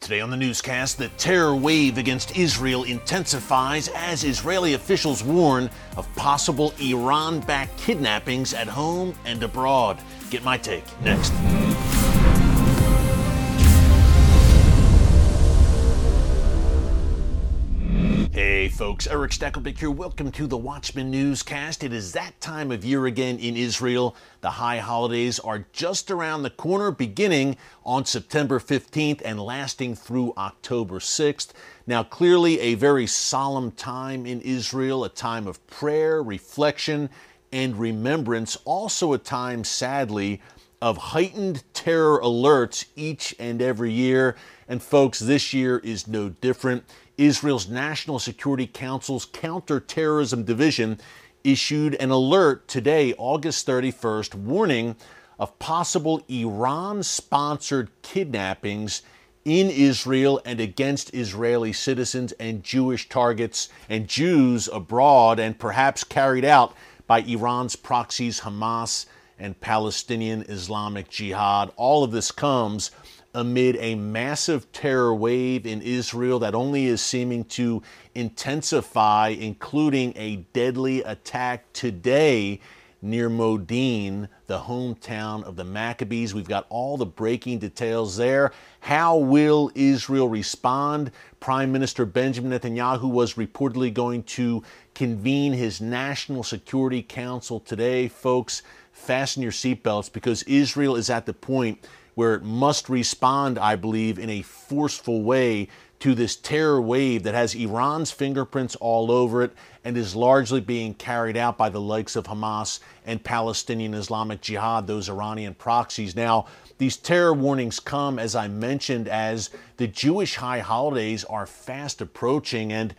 Today on the newscast, the terror wave against Israel intensifies as Israeli officials warn of possible Iran backed kidnappings at home and abroad. Get my take next. Folks, Erick Stakelbeck here. Welcome to the Watchman Newscast. It is that time of year again in Israel. The high holidays are just around the corner, beginning on September 15th and lasting through October 6th. Now, clearly a very solemn time in Israel, a time of prayer, reflection, and remembrance. Also, a time, sadly, of heightened terror alerts each and every year. And folks, this year is no different. Israel's National Security Council's Counterterrorism Division issued an alert today, August 31st, warning of possible Iran sponsored kidnappings in Israel and against Israeli citizens and Jewish targets and Jews abroad, and perhaps carried out by Iran's proxies Hamas and Palestinian Islamic Jihad. All of this comes amid a massive terror wave in Israel that only is seeming to intensify, including a deadly attack today near Modin, the hometown of the Maccabees. We've got all the breaking details there. How will Israel respond? Prime Minister Benjamin Netanyahu was reportedly going to convene his National Security Council today. Folks, fasten your seatbelts because Israel is at the point where it must respond, I believe, in a forceful way to this terror wave that has Iran's fingerprints all over it and is largely being carried out by the likes of Hamas and Palestinian Islamic Jihad, those Iranian proxies. Now, these terror warnings come, as I mentioned, as the Jewish high holidays are fast approaching, and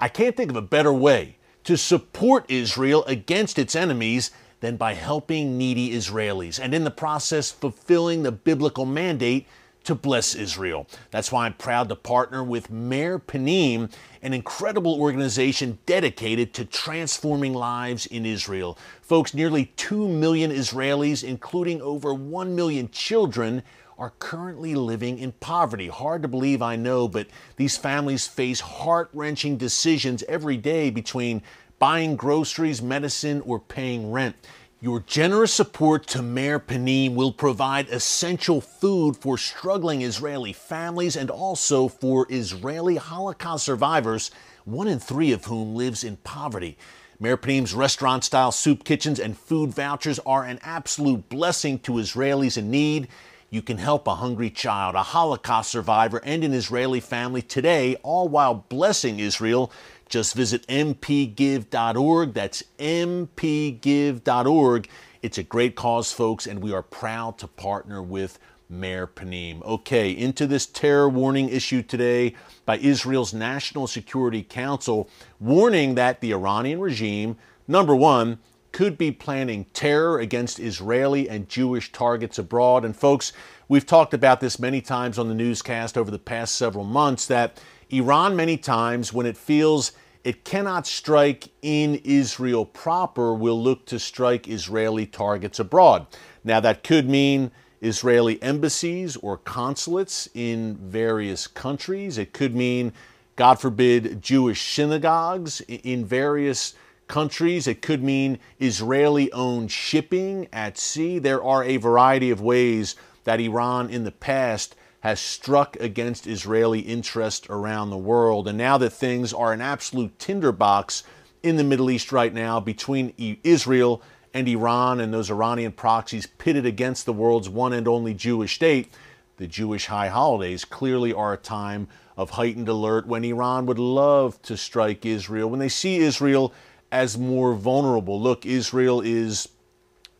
I can't think of a better way to support Israel against its enemies than by helping needy Israelis and in the process fulfilling the biblical mandate to bless Israel. That's why I'm proud to partner with Meir Panim, an incredible organization dedicated to transforming lives in Israel. Folks, nearly 2 million Israelis, including over 1 million children, are currently living in poverty. Hard to believe, I know, but these families face heart wrenching decisions every day between buying groceries, medicine, or paying rent. Your generous support to Meir Panim will provide essential food for struggling Israeli families and also for Israeli Holocaust survivors, one in three of whom lives in poverty. Meir Panim's restaurant style soup kitchens and food vouchers are an absolute blessing to Israelis in need. You can help a hungry child, a Holocaust survivor, and an Israeli family today, all while blessing Israel just visit mpgive.org. That's mpgive.org. It's a great cause, folks, and we are proud to partner with Meir Panim. Okay, into this terror warning issue today by Israel's National Security Council, warning that the Iranian regime, number one, could be planning terror against Israeli and Jewish targets abroad. And folks, we've talked about this many times on the newscast over the past several months that Iran, many times, when it feels it cannot strike in Israel proper, will look to strike Israeli targets abroad. Now, that could mean Israeli embassies or consulates in various countries. It could mean, God forbid, Jewish synagogues in various countries. It could mean Israeli owned shipping at sea. There are a variety of ways that Iran in the past has struck against Israeli interest around the world. And now that things are an absolute tinderbox in the Middle East right now between Israel and Iran and those Iranian proxies pitted against the world's one and only Jewish state, the Jewish high holidays clearly are a time of heightened alert when Iran would love to strike Israel, when they see Israel as more vulnerable. Look, Israel is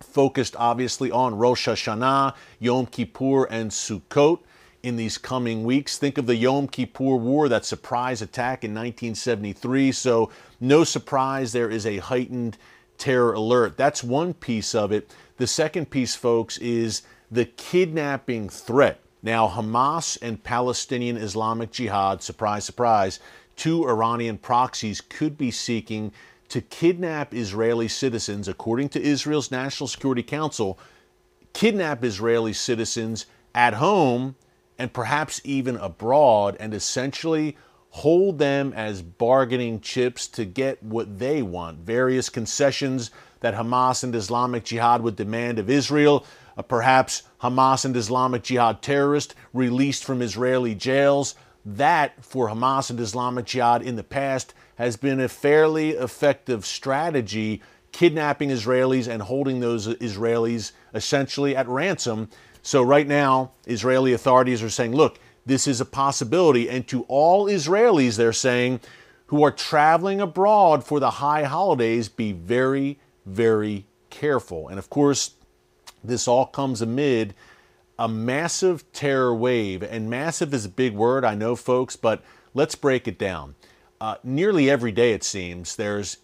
focused obviously on Rosh Hashanah, Yom Kippur, and Sukkot. In these coming weeks. Think of the Yom Kippur War, that surprise attack in 1973. So, no surprise there is a heightened terror alert. That's one piece of it. The second piece, folks, is the kidnapping threat. Now, Hamas and Palestinian Islamic Jihad, surprise, surprise, two Iranian proxies could be seeking to kidnap Israeli citizens, according to Israel's National Security Council, kidnap Israeli citizens at home and perhaps even abroad, and essentially hold them as bargaining chips to get what they want. Various concessions that Hamas and Islamic Jihad would demand of Israel, uh, perhaps Hamas and Islamic Jihad terrorists released from Israeli jails. That, for Hamas and Islamic Jihad in the past, has been a fairly effective strategy, kidnapping Israelis and holding those Israelis essentially at ransom. So, right now, Israeli authorities are saying, look, this is a possibility. And to all Israelis, they're saying, who are traveling abroad for the high holidays, be very, very careful. And of course, this all comes amid a massive terror wave. And massive is a big word, I know, folks, but let's break it down. Uh, nearly every day, it seems, there's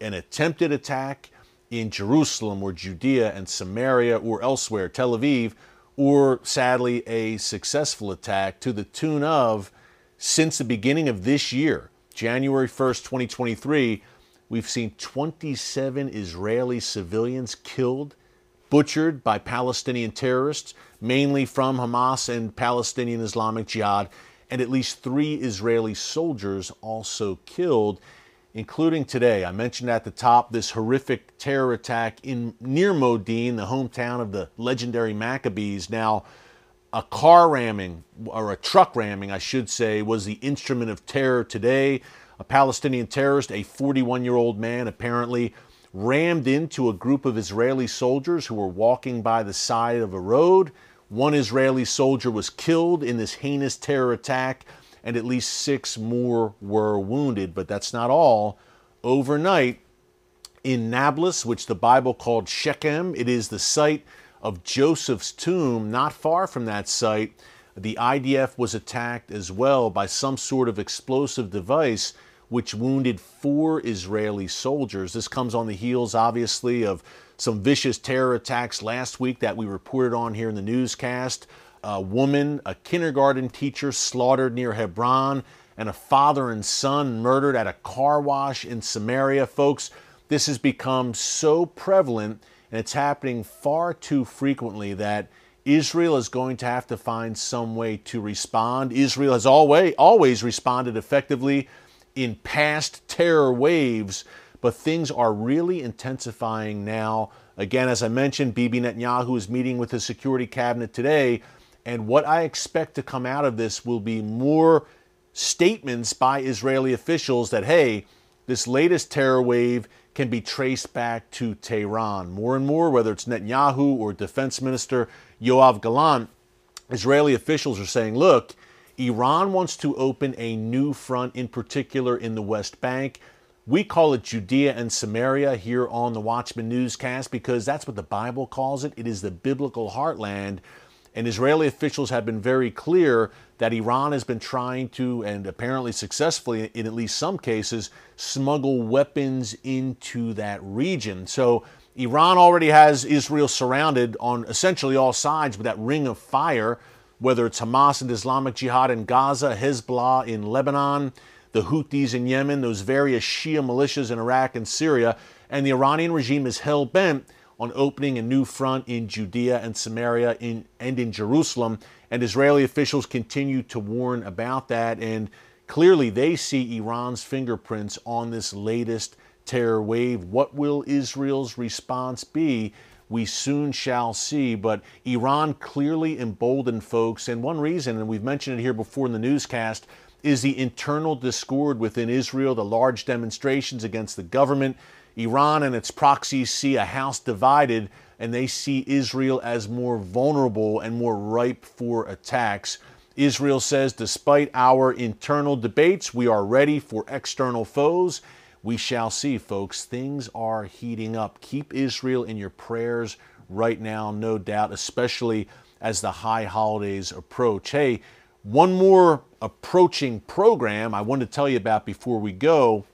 an attempted attack in Jerusalem or Judea and Samaria or elsewhere, Tel Aviv, or sadly, a successful attack to the tune of, since the beginning of this year, January 1st, 2023, we've seen 27 Israeli civilians killed, butchered by Palestinian terrorists, mainly from Hamas and Palestinian Islamic Jihad, and at least three Israeli soldiers also killed including today. I mentioned at the top this horrific terror attack in near Modin, the hometown of the legendary Maccabees. Now, a car ramming, or a truck ramming, I should say, was the instrument of terror today. A Palestinian terrorist, a 41 year old man, apparently rammed into a group of Israeli soldiers who were walking by the side of a road. One Israeli soldier was killed in this heinous terror attack and at least six more were wounded. But that's not all. Overnight, in Nablus, which the Bible called Shechem, it is the site of Joseph's tomb. Not far from that site, the IDF was attacked as well by some sort of explosive device which wounded four Israeli soldiers. This comes on the heels, obviously, of some vicious terror attacks last week that we reported on here in the newscast a woman, a kindergarten teacher slaughtered near Hebron, and a father and son murdered at a car wash in Samaria. Folks, this has become so prevalent and it's happening far too frequently that Israel is going to have to find some way to respond. Israel has always, always responded effectively in past terror waves, but things are really intensifying now. Again, as I mentioned, Bibi Netanyahu is meeting with the Security Cabinet today and what I expect to come out of this will be more statements by Israeli officials that, hey, this latest terror wave can be traced back to Tehran. More and more, whether it's Netanyahu or Defense Minister Yoav Gallant, Israeli officials are saying, look, Iran wants to open a new front, in particular in the West Bank. We call it Judea and Samaria here on the Watchman Newscast because that's what the Bible calls it. It is the biblical heartland and Israeli officials have been very clear that Iran has been trying to, and apparently successfully in at least some cases, smuggle weapons into that region. So Iran already has Israel surrounded on essentially all sides with that ring of fire, whether it's Hamas and Islamic Jihad in Gaza, Hezbollah in Lebanon, the Houthis in Yemen, those various Shia militias in Iraq and Syria, and the Iranian regime is hell bent on opening a new front in Judea and Samaria in, and in Jerusalem. And Israeli officials continue to warn about that. And clearly, they see Iran's fingerprints on this latest terror wave. What will Israel's response be? We soon shall see. But Iran clearly emboldened folks. And one reason, and we've mentioned it here before in the newscast, is the internal discord within Israel, the large demonstrations against the government Iran and its proxies see a house divided and they see Israel as more vulnerable and more ripe for attacks. Israel says, despite our internal debates, we are ready for external foes. We shall see, folks. Things are heating up. Keep Israel in your prayers right now, no doubt, especially as the high holidays approach. Hey, one more approaching program I want to tell you about before we go.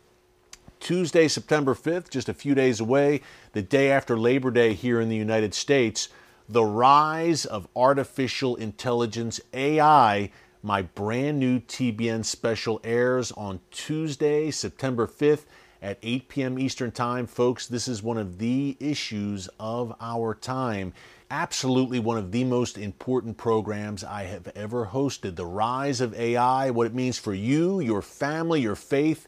Tuesday, September 5th, just a few days away, the day after Labor Day here in the United States, the rise of artificial intelligence AI. My brand new TBN special airs on Tuesday, September 5th at 8 p.m. Eastern Time. Folks, this is one of the issues of our time. Absolutely one of the most important programs I have ever hosted. The rise of AI, what it means for you, your family, your faith,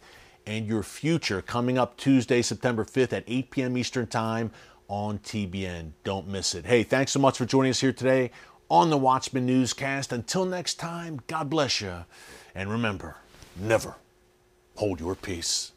and your future coming up Tuesday, September 5th at 8 p.m. Eastern Time on TBN. Don't miss it. Hey, thanks so much for joining us here today on the Watchman Newscast. Until next time, God bless you. And remember, never hold your peace.